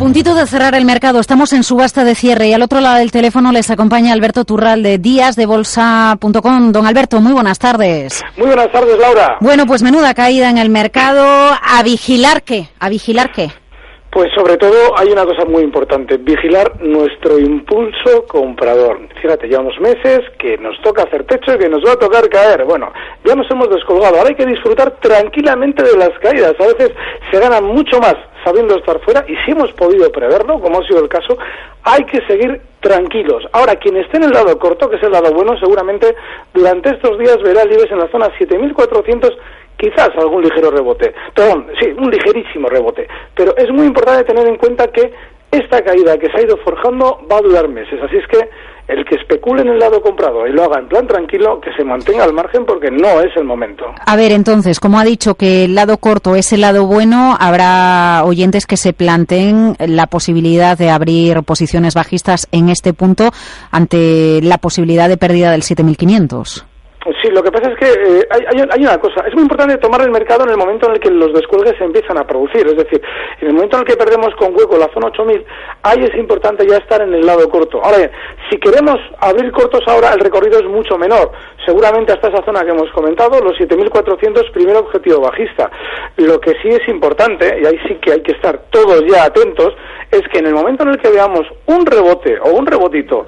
Puntito de cerrar el mercado, estamos en subasta de cierre y al otro lado del teléfono les acompaña Alberto Turral de días de bolsa.com. Don Alberto, muy buenas tardes. Muy buenas tardes, Laura. Bueno, pues menuda caída en el mercado. ¿A vigilar qué? ¿A vigilar qué? Pues sobre todo hay una cosa muy importante, vigilar nuestro impulso comprador. Fíjate, llevamos meses que nos toca hacer techo y que nos va a tocar caer. Bueno, ya nos hemos descolgado, ahora hay que disfrutar tranquilamente de las caídas. A veces se gana mucho más sabiendo estar fuera y si hemos podido preverlo, como ha sido el caso, hay que seguir tranquilos. Ahora, quien esté en el lado corto, que es el lado bueno, seguramente durante estos días verá el en la zona 7400 quizás algún ligero rebote, perdón, sí, un ligerísimo rebote, pero es muy importante tener en cuenta que esta caída que se ha ido forjando va a durar meses, así es que el que especule en el lado comprado y lo haga en plan tranquilo, que se mantenga al margen porque no es el momento. A ver, entonces, como ha dicho que el lado corto es el lado bueno, habrá oyentes que se planteen la posibilidad de abrir posiciones bajistas en este punto ante la posibilidad de pérdida del 7500. Sí, lo que pasa es que eh, hay, una cosa. Es muy importante tomar el mercado en el momento en el que los descuelgues se empiezan a producir. Es decir, en el momento en el que perdemos con hueco la zona 8000, ahí es importante ya estar en el lado corto. Ahora bien, si queremos abrir cortos ahora, el recorrido es mucho menor. Seguramente hasta esa zona que hemos comentado, los 7400, primer objetivo bajista. Lo que sí es importante, y ahí sí que hay que estar todos ya atentos, es que en el momento en el que veamos un rebote o un rebotito,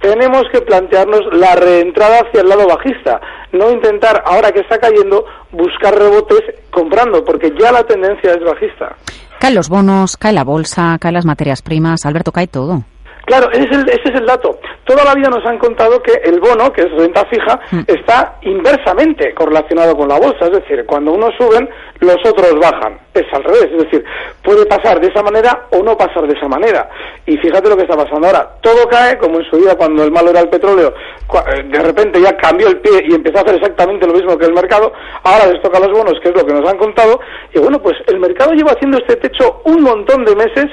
tenemos que plantearnos la reentrada hacia el lado bajista, no intentar, ahora que está cayendo, buscar rebotes comprando, porque ya la tendencia es bajista. Caen los bonos, cae la bolsa, caen las materias primas, Alberto, cae todo. Claro, ese es, el, ese es el dato. Toda la vida nos han contado que el bono, que es renta fija, mm. está inversamente correlacionado con la bolsa. Es decir, cuando unos suben, los otros bajan. Es al revés. Es decir, puede pasar de esa manera o no pasar de esa manera. Y fíjate lo que está pasando ahora. Todo cae, como en su vida cuando el malo era el petróleo, eh, de repente ya cambió el pie y empezó a hacer exactamente lo mismo que el mercado. Ahora les toca los bonos, que es lo que nos han contado. Y bueno, pues el mercado lleva haciendo este techo un montón de meses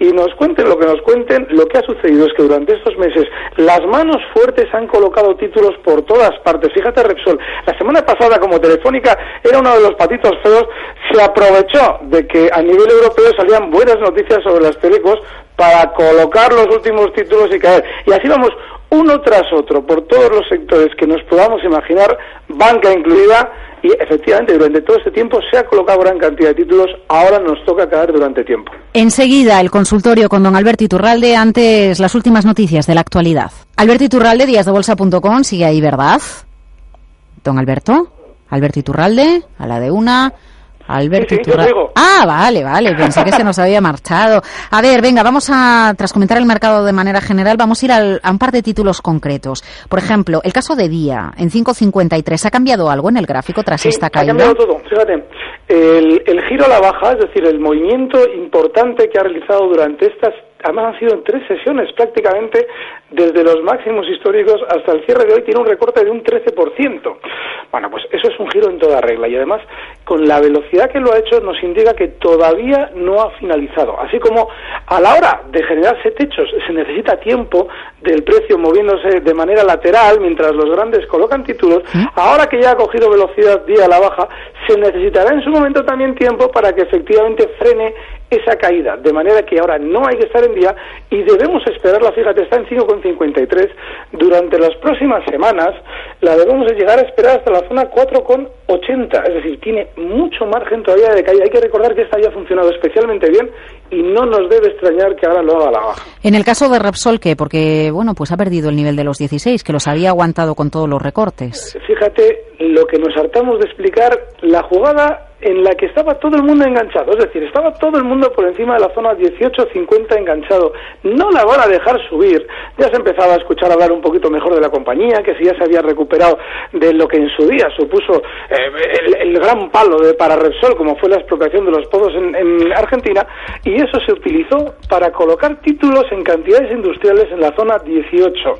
y nos cuenten lo que nos cuenten, lo que ha sucedido es que durante estos meses las manos fuertes han colocado títulos por todas partes. Fíjate, Repsol, la semana pasada como Telefónica era uno de los patitos feos, se aprovechó de que a nivel europeo salían buenas noticias sobre las telecos para colocar los últimos títulos y caer. Y así vamos uno tras otro por todos los sectores que nos podamos imaginar, banca incluida, y efectivamente durante todo este tiempo se ha colocado gran cantidad de títulos, ahora nos toca caer durante tiempo. Enseguida el consultorio con don Alberto Iturralde, antes las últimas noticias de la actualidad. Alberto Iturralde, díasdebolsa.com, sigue ahí, ¿verdad? Don Alberto, Alberto Iturralde, a la de una, Alberto Ah, vale, vale, pensé que se nos había marchado. A ver, venga, vamos a, tras comentar el mercado de manera general, vamos a ir a un par de títulos concretos. Por ejemplo, el caso de Día, en 5.53, ¿ha cambiado algo en el gráfico tras esta caída? ha cambiado todo, fíjate. El, el giro a la baja, es decir, el movimiento importante que ha realizado durante estas además han sido en tres sesiones prácticamente desde los máximos históricos hasta el cierre de hoy tiene un recorte de un 13%. Bueno, pues eso es un giro en toda regla y además con la velocidad que lo ha hecho nos indica que todavía no ha finalizado. Así como a la hora de generarse techos se necesita tiempo del precio moviéndose de manera lateral mientras los grandes colocan títulos, ¿Mm? ahora que ya ha cogido velocidad día a la baja, se necesitará en su momento también tiempo para que efectivamente frene esa caída, de manera que ahora no hay que estar en día y debemos esperarla, fíjate, está en 5,53, durante las próximas semanas la debemos llegar a esperar hasta la zona 4,80, es decir, tiene mucho margen todavía de caída. Hay que recordar que esta ya ha funcionado especialmente bien y no nos debe extrañar que ahora lo haga la baja. En el caso de Repsol, ¿qué? Porque, bueno, pues ha perdido el nivel de los 16, que los había aguantado con todos los recortes. Fíjate, lo que nos hartamos de explicar, la jugada en la que estaba todo el mundo enganchado, es decir, estaba todo el mundo por encima de la zona 18.50 enganchado. No la van a dejar subir. Ya se empezaba a escuchar hablar un poquito mejor de la compañía, que si ya se había recuperado de lo que en su día supuso eh, el, gran palo de para Repsol, como fue la expropiación de los pozos en, en Argentina, y eso se utilizó para colocar títulos en cantidades industriales en la zona 18.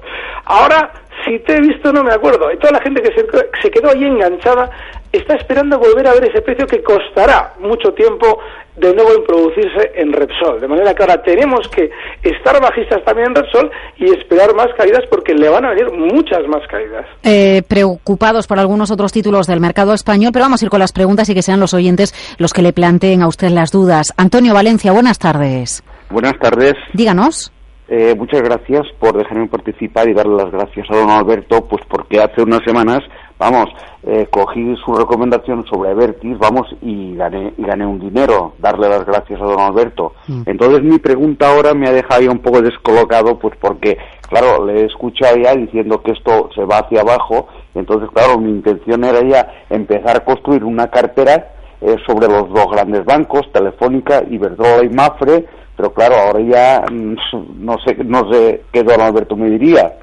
Ahora si te he visto no me acuerdo. Y toda la gente que se, quedó ahí enganchada está esperando volver a ver ese precio que costará mucho tiempo de nuevo introducirse en Repsol. De manera que ahora tenemos que estar bajistas también en Repsol y esperar más caídas porque le van a venir muchas más caídas. Eh, preocupados por algunos otros títulos del mercado español, pero vamos a ir con las preguntas y que sean los oyentes los que le planteen a usted las dudas. Antonio Valencia, buenas tardes. Buenas tardes. Díganos. Eh, muchas gracias por dejarme participar y darle las gracias a don Alberto, pues porque hace unas semanas, vamos, eh, cogí su recomendación sobre Avertis, vamos, y gané, y gané un dinero, darle las gracias a don Alberto. Mm. Entonces mi pregunta ahora me ha dejado ya un poco descolocado, pues porque, claro, le he escuchado ya diciendo que esto se va hacia abajo, entonces, claro, mi intención era ya empezar a construir una cartera eh, sobre los dos grandes bancos, Telefónica, Iberdrola y Mafre, pero claro, ahora ya mm, no sé, no sé qué don Alberto me diría.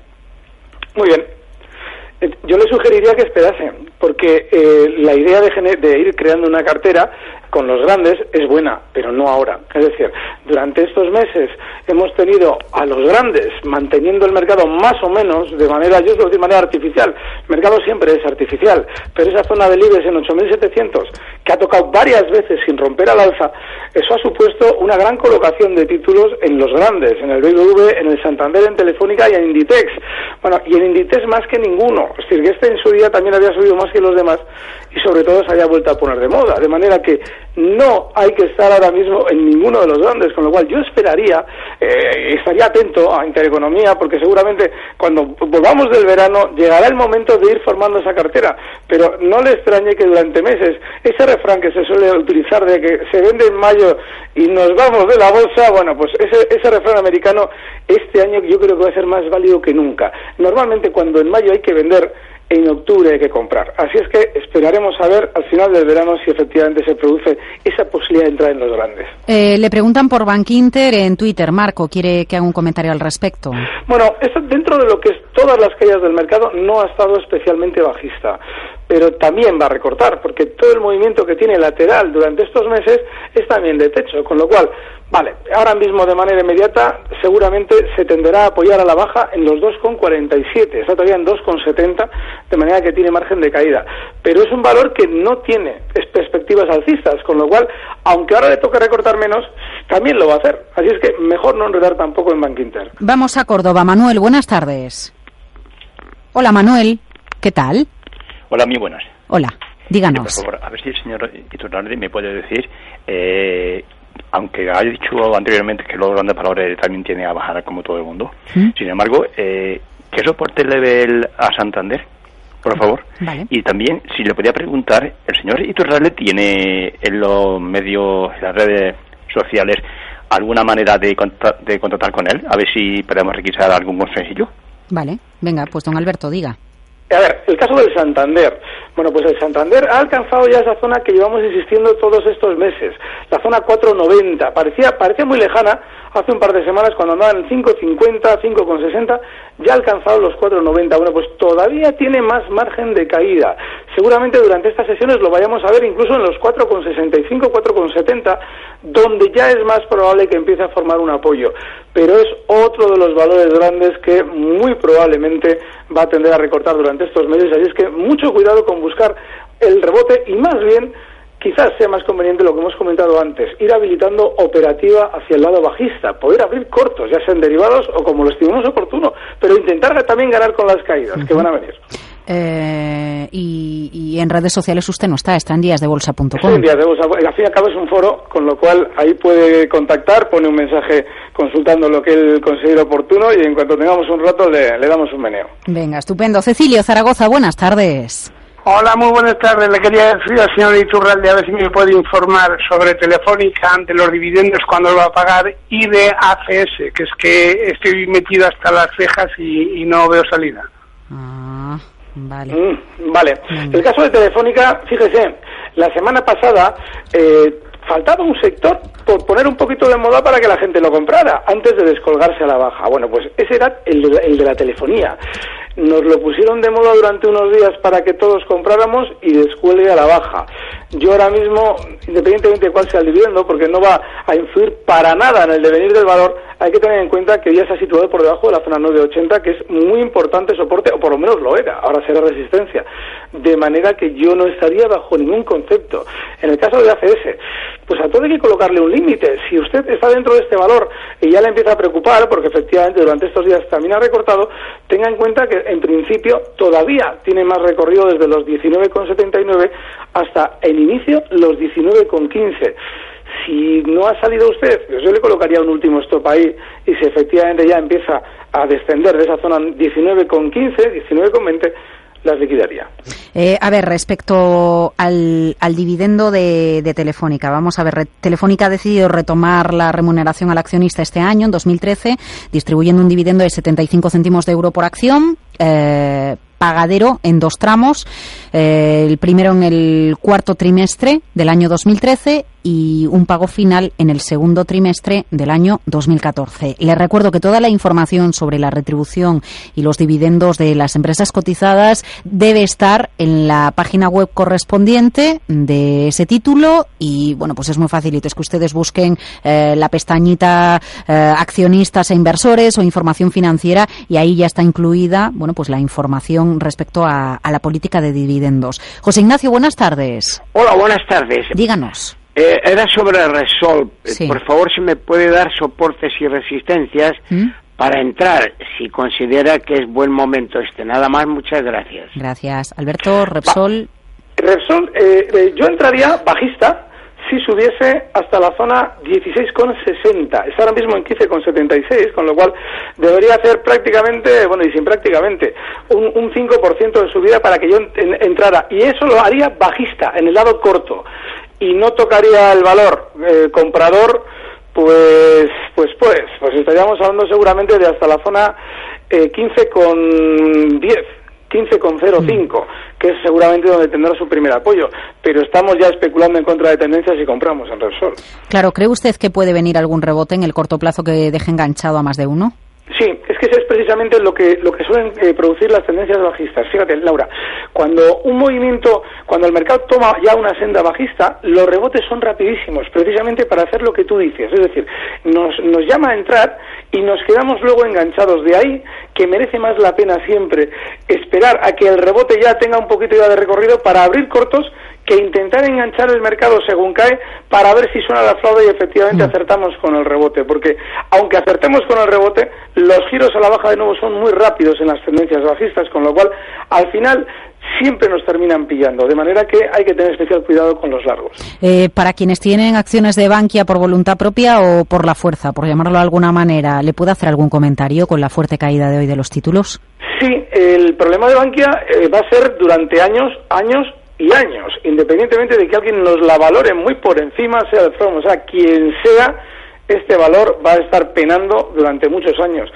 Muy bien. Eh, yo le sugeriría que esperase, porque eh, la idea de, de ir creando una cartera con los grandes es buena, pero no ahora. Es decir, durante estos meses hemos tenido a los grandes manteniendo el mercado más o menos de manera, yo lo de manera artificial. El mercado siempre es artificial, pero esa zona de libres en 8.700, que ha tocado varias veces sin romper al alza, eso ha supuesto una gran colocación de títulos en los grandes, en el BBV, en el Santander, en Telefónica y en Inditex. Bueno, y en Inditex más que ninguno. Es decir, que este en su día también había subido más que los demás y sobre todo se haya vuelto a poner de moda. De manera que no hay que estar ahora mismo en ninguno de los grandes, con lo cual yo esperaría, eh, estaría atento a Intereconomía, porque seguramente cuando volvamos del verano llegará el momento de ir formando esa cartera, pero no le extrañe que durante meses ese refrán que se suele utilizar de que se vende en mayo y nos vamos de la bolsa, bueno, pues ese, ese refrán americano este año yo creo que va a ser más válido que nunca. Normalmente cuando en mayo hay que vender, en octubre hay que comprar. Así es que esperaremos a ver al final del verano si efectivamente se produce esa posibilidad de entrar en los grandes. Eh, le preguntan por Bank Inter en Twitter. Marco, ¿quiere que haga un comentario al respecto? Bueno, esto dentro de lo que es todas las caídas del mercado no ha estado especialmente bajista pero también va a recortar, porque todo el movimiento que tiene lateral durante estos meses es también de techo, con lo cual Vale, ahora mismo de manera inmediata seguramente se tenderá a apoyar a la baja en los 2,47, está todavía en 2,70, de manera que tiene margen de caída. Pero es un valor que no tiene perspectivas alcistas, con lo cual, aunque ahora le toque recortar menos, también lo va a hacer. Así es que mejor no enredar tampoco en Bank Inter. Vamos a Córdoba. Manuel, buenas tardes. Hola Manuel, ¿qué tal? Hola, muy buenas. Hola, díganos. por favor, a ver si el señor Iturralde me puede decir eh, aunque haya dicho anteriormente que los grandes valores también tiene a bajar como todo el mundo, ¿Mm? sin embargo, eh, ¿qué soporte le ve a Santander? Por favor. Y también, si le podía preguntar, ¿el señor Iturralde tiene en los medios, en las redes sociales, alguna manera de, de contactar con él? A ver si podemos requisar algún consejillo. Vale, venga, pues don Alberto, diga. A ver, el caso del Santander. Bueno, pues el Santander ha alcanzado ya esa zona que llevamos insistiendo todos estos meses, la zona 490. Parecía, parecía muy lejana hace un par de semanas cuando andaban en 5.50, 5.60, ya ha alcanzado los 4.90. Bueno, pues todavía tiene más margen de caída. Seguramente durante estas sesiones lo vayamos a ver incluso en los 4.65, 4.70, donde ya es más probable que empiece a formar un apoyo. Pero es otro de los valores grandes que muy probablemente va a tender a recortar durante estos meses. Así es que mucho cuidado con buscar el rebote y más bien quizás sea más conveniente lo que hemos comentado antes, ir habilitando operativa hacia el lado bajista, poder abrir cortos, ya sean derivados o como lo estimemos oportuno, pero intentar también ganar con las caídas que van a venir. Eh, y, en redes sociales usted no está, está en díasdebolsa.com. Sí, en Días de Bolsa. Al fin y al cabo es un foro, con lo cual ahí puede contactar, pone un mensaje consultando lo que él considera oportuno y en cuanto tengamos un rato le, le damos un meneo. Venga, estupendo. Cecilio Zaragoza, buenas tardes. Hola, muy buenas tardes. Le quería decir al señor Iturralde a ver si me puede informar sobre Telefónica ante los dividendos, cuando lo va a pagar, y de ACS, que es que estoy metido hasta las cejas y, no veo salida. Ah, Vale. Mm, vale. El caso de Telefónica, fíjese, la semana pasada eh, faltaba un sector por poner un poquito de moda para que la gente lo comprara antes de descolgarse a la baja. Bueno, pues ese era el, el de la telefonía. Nos lo pusieron de moda durante unos días para que todos compráramos y descuelgue a la baja. Yo ahora mismo, independientemente de cuál sea el dividendo, porque no va a influir para nada en el devenir del valor, hay que tener en cuenta que ya se ha situado por debajo de la zona 980, que es muy importante soporte, o por lo menos lo era, ahora será resistencia. De manera que yo no estaría bajo ningún concepto. En el caso de ACS, pues a todo hay que colocarle un límite. Si usted está dentro de este valor y ya le empieza a preocupar, porque efectivamente durante estos días también ha recortado, tenga en cuenta que en principio todavía tiene más recorrido desde los 19,79 hasta el inicio los 19,15 si no ha salido usted, pues yo le colocaría un último stop ahí y si efectivamente ya empieza a descender de esa zona 19,15, 19,20, las liquidaría. Eh, a ver, respecto al, al dividendo de, de, Telefónica, vamos a ver, Telefónica ha decidido retomar la remuneración al accionista este año, en 2013, distribuyendo un dividendo de 75 céntimos de euro por acción. Eh, pagadero en dos tramos, eh, el primero en el cuarto trimestre del año 2013 y un pago final en el segundo trimestre del año 2014. Le recuerdo que toda la información sobre la retribución y los dividendos de las empresas cotizadas debe estar en la página web correspondiente de ese título y bueno, pues es muy facilito, es que ustedes busquen eh, la pestañita eh, accionistas e inversores o información financiera y ahí ya está incluida, bueno, pues la información respecto a, a la política de dividendos. José Ignacio, buenas tardes. Hola, buenas tardes. Díganos. Eh, era sobre Resol. Sí. Por favor, si me puede dar soportes y resistencias ¿Mm? para entrar, si considera que es buen momento este. Nada más, muchas gracias. Gracias. Alberto, Repsol. Repsol, eh, eh, yo entraría bajista si subiese hasta la zona 16,60. Está ahora mismo en 15,76, con lo cual debería hacer prácticamente, bueno, y sin prácticamente, un, un 5% de subida para que yo en, entrara. Y eso lo haría bajista, en el lado corto y no tocaría el valor eh, comprador, pues, pues, pues, pues estaríamos hablando seguramente de hasta la zona eh, 15 con 10. 15,05, que es seguramente donde tendrá su primer apoyo. Pero estamos ya especulando en contra de tendencias y compramos en Repsol. Claro, ¿cree usted que puede venir algún rebote en el corto plazo que deje enganchado a más de uno? Sí, es que eso es precisamente lo que, lo que suelen eh, producir las tendencias bajistas. Fíjate, Laura, cuando un movimiento, cuando el mercado toma ya una senda bajista, los rebotes son rapidísimos, precisamente para hacer lo que tú dices. Es decir, nos, nos llama a entrar y nos quedamos luego enganchados. De ahí que merece más la pena siempre esperar a que el rebote ya tenga un poquito ya de recorrido para abrir cortos que intentar enganchar el mercado según cae para ver si suena la flauta y efectivamente mm. acertamos con el rebote. Porque aunque acertemos con el rebote, los giros a la baja de nuevo son muy rápidos en las tendencias bajistas, con lo cual al final siempre nos terminan pillando, de manera que hay que tener especial cuidado con los largos. Eh, para quienes tienen acciones de Bankia por voluntad propia o por la fuerza, por llamarlo de alguna manera, ¿le puede hacer algún comentario con la fuerte caída de hoy de los títulos? Sí, el problema de Bankia eh, va a ser durante años, años y años, independientemente de que alguien nos la valore muy por encima, sea de forma, o sea, quien sea, este valor va a estar penando durante muchos años.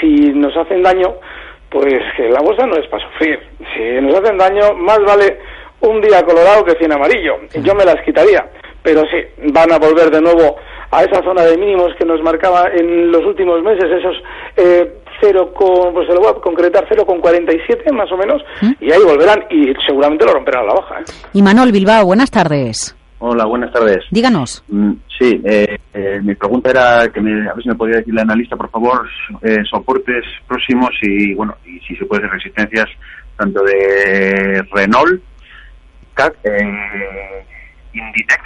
Si nos hacen daño, pues que la bolsa no es para sufrir. Si nos hacen daño, más vale un día colorado que cien amarillo. Yo me las quitaría. Pero sí, van a volver de nuevo a esa zona de mínimos que nos marcaba en los últimos meses, esos eh, 0, con, pues se lo voy a concretar, 0,47 más o menos, ¿Mm? y ahí volverán y seguramente lo romperán a la baja. ¿eh? Y Manuel Bilbao, buenas tardes. Hola, buenas tardes. Díganos. Mm, sí, eh, eh, mi pregunta era que me, a ver si me podría decir la analista, por favor, eh, soportes próximos y, bueno, y si se puede hacer resistencias tanto de Renault, CAC, eh, Inditex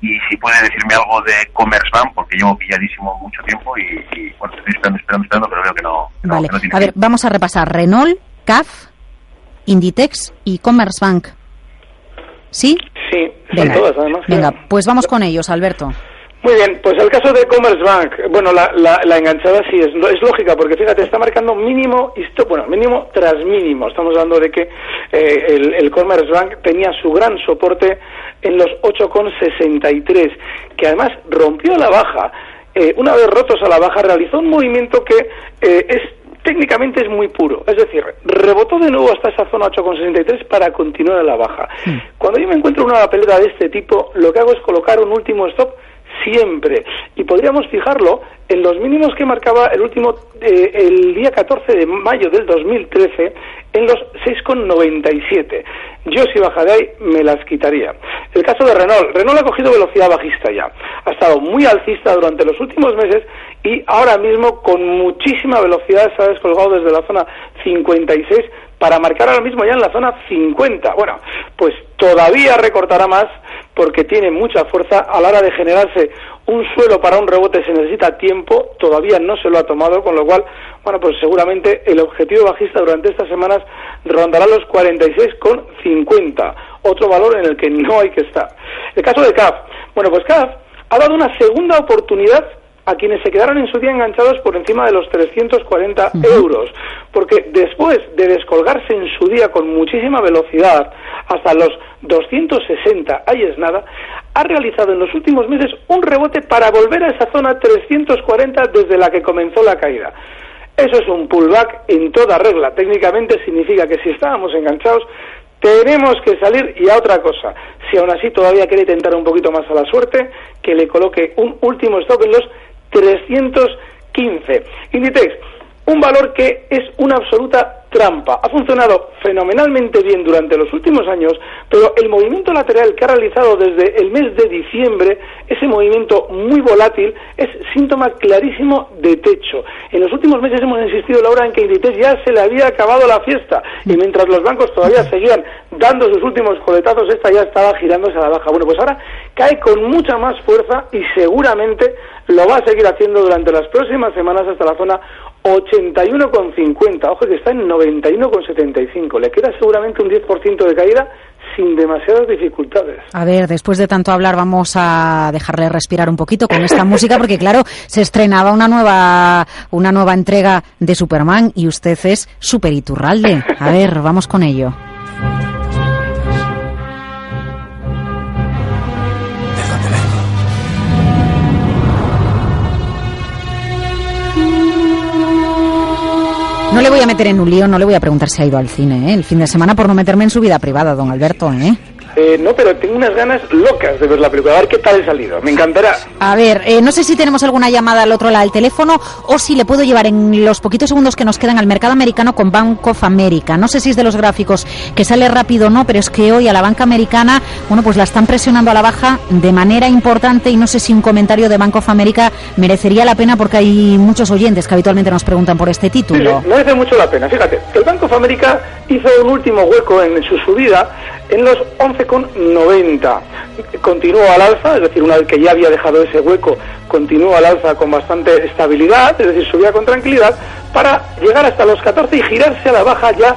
y si puede decirme algo de Commerzbank, porque llevo pilladísimo mucho tiempo y, y bueno, estoy esperando, esperando, esperando, pero veo que no. Que vale. no, que no tiene a ver, vamos a repasar Renault, CAF, Inditex y Commerzbank. ¿Sí? Sí, Venga, son todas además. venga, pues vamos con ellos, Alberto. Muy bien, pues el caso de Commerzbank, bueno, la, la, la enganchada sí es, es, lógica, porque fíjate, está marcando mínimo, bueno, mínimo tras mínimo. Estamos hablando de que eh, el, el Commerzbank tenía su gran soporte en los 8,63, que además rompió la baja. Eh, una vez rotos a la baja, realizó un movimiento que eh, es técnicamente es muy puro. Es decir, rebotó de nuevo hasta esa zona 8,63 para continuar a la baja. Hmm. Cuando yo me encuentro una papeleta de este tipo, lo que hago es colocar un último stop siempre. Y podríamos fijarlo en los mínimos que marcaba el último, eh, el día 14 de mayo del 2013, en los 6,97. Yo si baja de ahí me las quitaría. El caso de Renault. Renault ha cogido velocidad bajista ya. Ha estado muy alcista durante los últimos meses y ahora mismo con muchísima velocidad se ha descolgado desde la zona 56 para marcar ahora mismo ya en la zona 50. Bueno, pues todavía recortará más porque tiene mucha fuerza a la hora de generarse un suelo para un rebote se necesita tiempo, todavía no se lo ha tomado, con lo cual, bueno, pues seguramente el objetivo bajista durante estas semanas rondará los 46,50, otro valor en el que no hay que estar. El caso de CAF, bueno, pues CAF ha dado una segunda oportunidad a quienes se quedaron en su día enganchados por encima de los 340 euros, porque después de descolgarse en su día con muchísima velocidad hasta los 260, ahí es nada, ha realizado en los últimos meses un rebote para volver a esa zona 340 desde la que comenzó la caída. Eso es un pullback en toda regla. Técnicamente significa que si estábamos enganchados, tenemos que salir y a otra cosa. Si aún así todavía quiere tentar un poquito más a la suerte, que le coloque un último stop en los 315. Inditex, un valor que es una absoluta trampa. Ha funcionado fenomenalmente bien durante los últimos años, pero el movimiento lateral que ha realizado desde el mes de diciembre, ese movimiento muy volátil, es síntoma clarísimo de techo. En los últimos meses hemos insistido, Laura, en que Inditex ya se le había acabado la fiesta y mientras los bancos todavía seguían dando sus últimos coletazos, esta ya estaba girándose a la baja. Bueno, pues ahora cae con mucha más fuerza y seguramente lo va a seguir haciendo durante las próximas semanas hasta la zona 81,50. Ojo que está en 91,75. Le queda seguramente un 10% de caída sin demasiadas dificultades. A ver, después de tanto hablar vamos a dejarle respirar un poquito con esta música porque claro, se estrenaba una nueva una nueva entrega de Superman y usted es Super Iturralde. A ver, vamos con ello. No le voy a meter en un lío, no le voy a preguntar si ha ido al cine, ¿eh? El fin de semana por no meterme en su vida privada, don Alberto, ¿eh? Eh, no, pero tengo unas ganas locas de ver la película. A ver qué tal he salido. Me encantará. A ver, eh, no sé si tenemos alguna llamada al otro lado del teléfono o si le puedo llevar en los poquitos segundos que nos quedan al mercado americano con Bank of America. No sé si es de los gráficos que sale rápido o no, pero es que hoy a la banca americana, bueno, pues la están presionando a la baja de manera importante y no sé si un comentario de Bank of America merecería la pena porque hay muchos oyentes que habitualmente nos preguntan por este título. Sí, merece mucho la pena. Fíjate, el Bank of America hizo un último hueco en su subida en los 11,90. Continúa al alza, es decir, una vez que ya había dejado ese hueco, continúa al alza con bastante estabilidad, es decir, subía con tranquilidad, para llegar hasta los 14 y girarse a la baja ya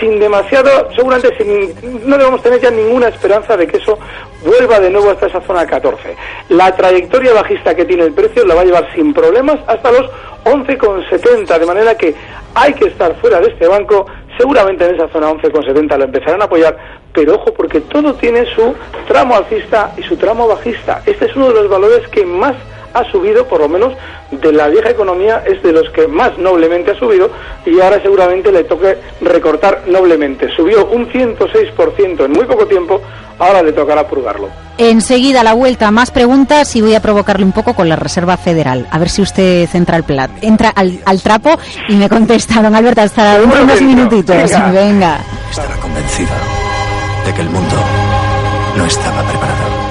sin demasiado, seguramente sin, no debemos tener ya ninguna esperanza de que eso vuelva de nuevo hasta esa zona 14. La trayectoria bajista que tiene el precio la va a llevar sin problemas hasta los 11,70, de manera que hay que estar fuera de este banco, seguramente en esa zona 11,70 lo empezarán a apoyar, pero ojo porque todo tiene su tramo alcista y su tramo bajista. Este es uno de los valores que más ha subido, por lo menos de la vieja economía, es de los que más noblemente ha subido y ahora seguramente le toque recortar noblemente. Subió un 106% en muy poco tiempo, ahora le tocará purgarlo. Enseguida la vuelta, más preguntas y voy a provocarle un poco con la Reserva Federal. A ver si usted entra al, plat, entra al, trapo y me contesta, don Alberto, hasta dentro unos minutitos. Venga. Venga. Estaba convencida de que el mundo no estaba preparado.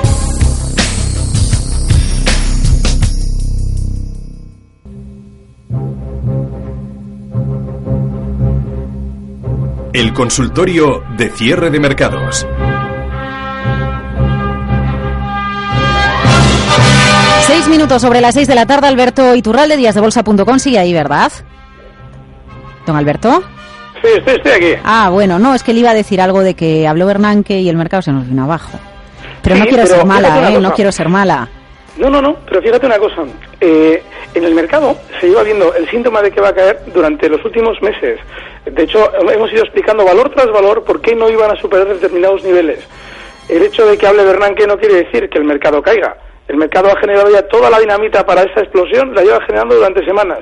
El consultorio de cierre de mercados. Seis minutos sobre las seis de la tarde, Alberto Iturralde, díasdebolsa.com, sigue ahí, ¿verdad? Don Alberto. Sí, estoy, aquí. Ah, bueno, no, es que le iba a decir algo de que habló Bernanke y el mercado se nos vino abajo. Pero no quiero ser mala, ¿eh? No quiero ser mala. No, no, no, pero fíjate una cosa. Eh, en el mercado se lleva viendo el síntoma de que va a caer durante los últimos meses. De hecho, hemos ido explicando valor tras valor por qué no iban a superar determinados niveles. El hecho de que hable Bernanke no quiere decir que el mercado caiga. El mercado ha generado ya toda la dinamita para esa explosión, la lleva generando durante semanas.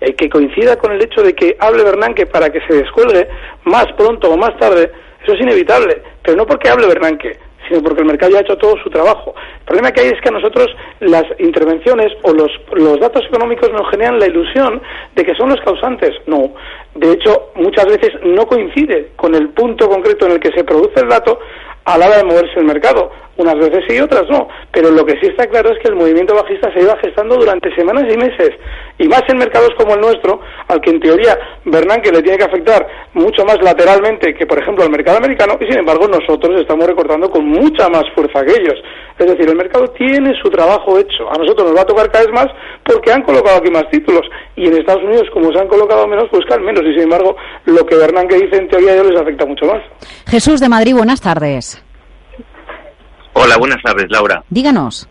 eh, que coincida con el hecho de que hable Bernanke para que se descuelgue más pronto o más tarde, eso es inevitable, pero no porque hable Bernanke, sino porque el mercado ya ha hecho todo su trabajo. El problema que hay es que a nosotros las intervenciones o los, los datos económicos nos generan la ilusión de que son los causantes. No. De hecho, muchas veces no coincide con el punto concreto en el que se produce el dato a la hora de moverse el mercado. Unas veces sí y otras no. Pero lo que sí está claro es que el movimiento bajista se iba gestando durante semanas y meses. Y más en mercados como el nuestro, al que en teoría Bernanke le tiene que afectar mucho más lateralmente que, por ejemplo, al mercado americano. Y sin embargo, nosotros estamos recortando con mucha más fuerza que ellos. Es decir, el mercado tiene su trabajo hecho. A nosotros nos va a tocar cada vez más porque han colocado aquí más títulos. Y en Estados Unidos, como se han colocado menos, buscan menos. Y sin embargo, lo que Bernanke dice en teoría ya les afecta mucho más. Jesús de Madrid, buenas tardes. Hola, buenas tardes, Laura. Díganos.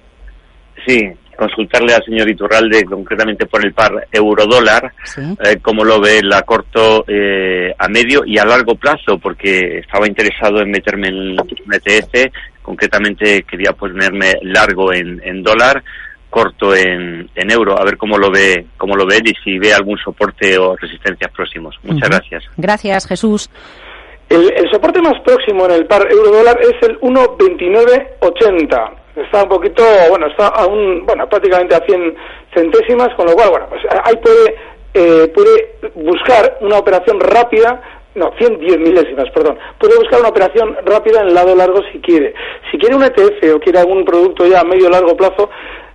Sí, consultarle al señor Iturralde concretamente por el par euro-dólar, eh, cómo lo ve a corto, eh, a medio y a largo plazo, porque estaba interesado en meterme en un ETF, concretamente quería ponerme largo en, en dólar, corto en, en, euro, a ver cómo lo ve, cómo lo ve y si ve algún soporte o resistencias próximos. Muchas gracias. Gracias, Jesús. El, soporte más próximo en el par euro-dólar es el 1.2980. Está un poquito, bueno, está aún, bueno, prácticamente a 100 centésimas, con lo cual, bueno, pues ahí puede, eh, puede buscar una operación rápida no, 110 milésimas, perdón. Puede buscar una operación rápida en el lado largo si quiere. Si quiere un ETF o quiere algún producto ya a medio largo plazo,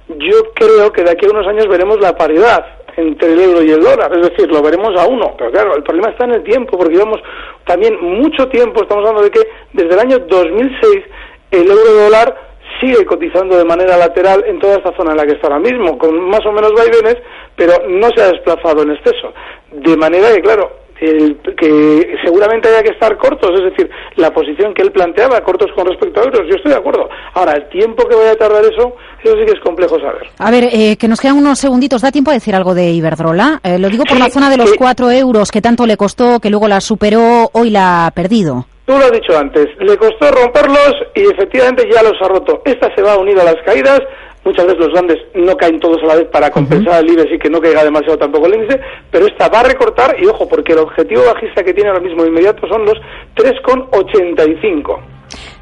yo creo que de aquí a unos años veremos la paridad entre el euro y el dólar, es decir, lo veremos a uno. Pero claro, el problema está en el tiempo, porque llevamos también mucho tiempo, estamos hablando de que desde el año 2006 el euro dólar sigue cotizando de manera lateral en toda esta zona en la que está ahora mismo, con más o menos vaivenes, pero no se ha desplazado en exceso. De manera que, claro, el, que seguramente haya que estar cortos, es decir, la posición que él planteaba, cortos con respecto a euros, yo estoy de acuerdo. Ahora, el tiempo que vaya a tardar eso, eso sí que es complejo saber. A ver, eh, que nos quedan unos segunditos, ¿da tiempo a decir algo de Iberdrola? Eh, lo digo por la zona de los cuatro euros que tanto le costó, que luego la superó, hoy la ha perdido. Tú lo has dicho antes, le costó romperlos y efectivamente ya los ha roto. Esta se va a unir a las caídas, Muchas veces los grandes no caen todos a la vez para compensar el IBEX y que no caiga demasiado tampoco el índice, pero esta va a recortar y ojo, porque el objetivo bajista que tiene ahora mismo inmediato son los 3,85.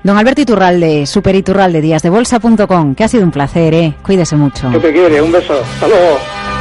Don Alberto Iturralde, Super Iturralde, díasdebolsa.com, que ha sido un placer, ¿eh? Cuídese mucho. Que te quiere, un beso. Hasta luego.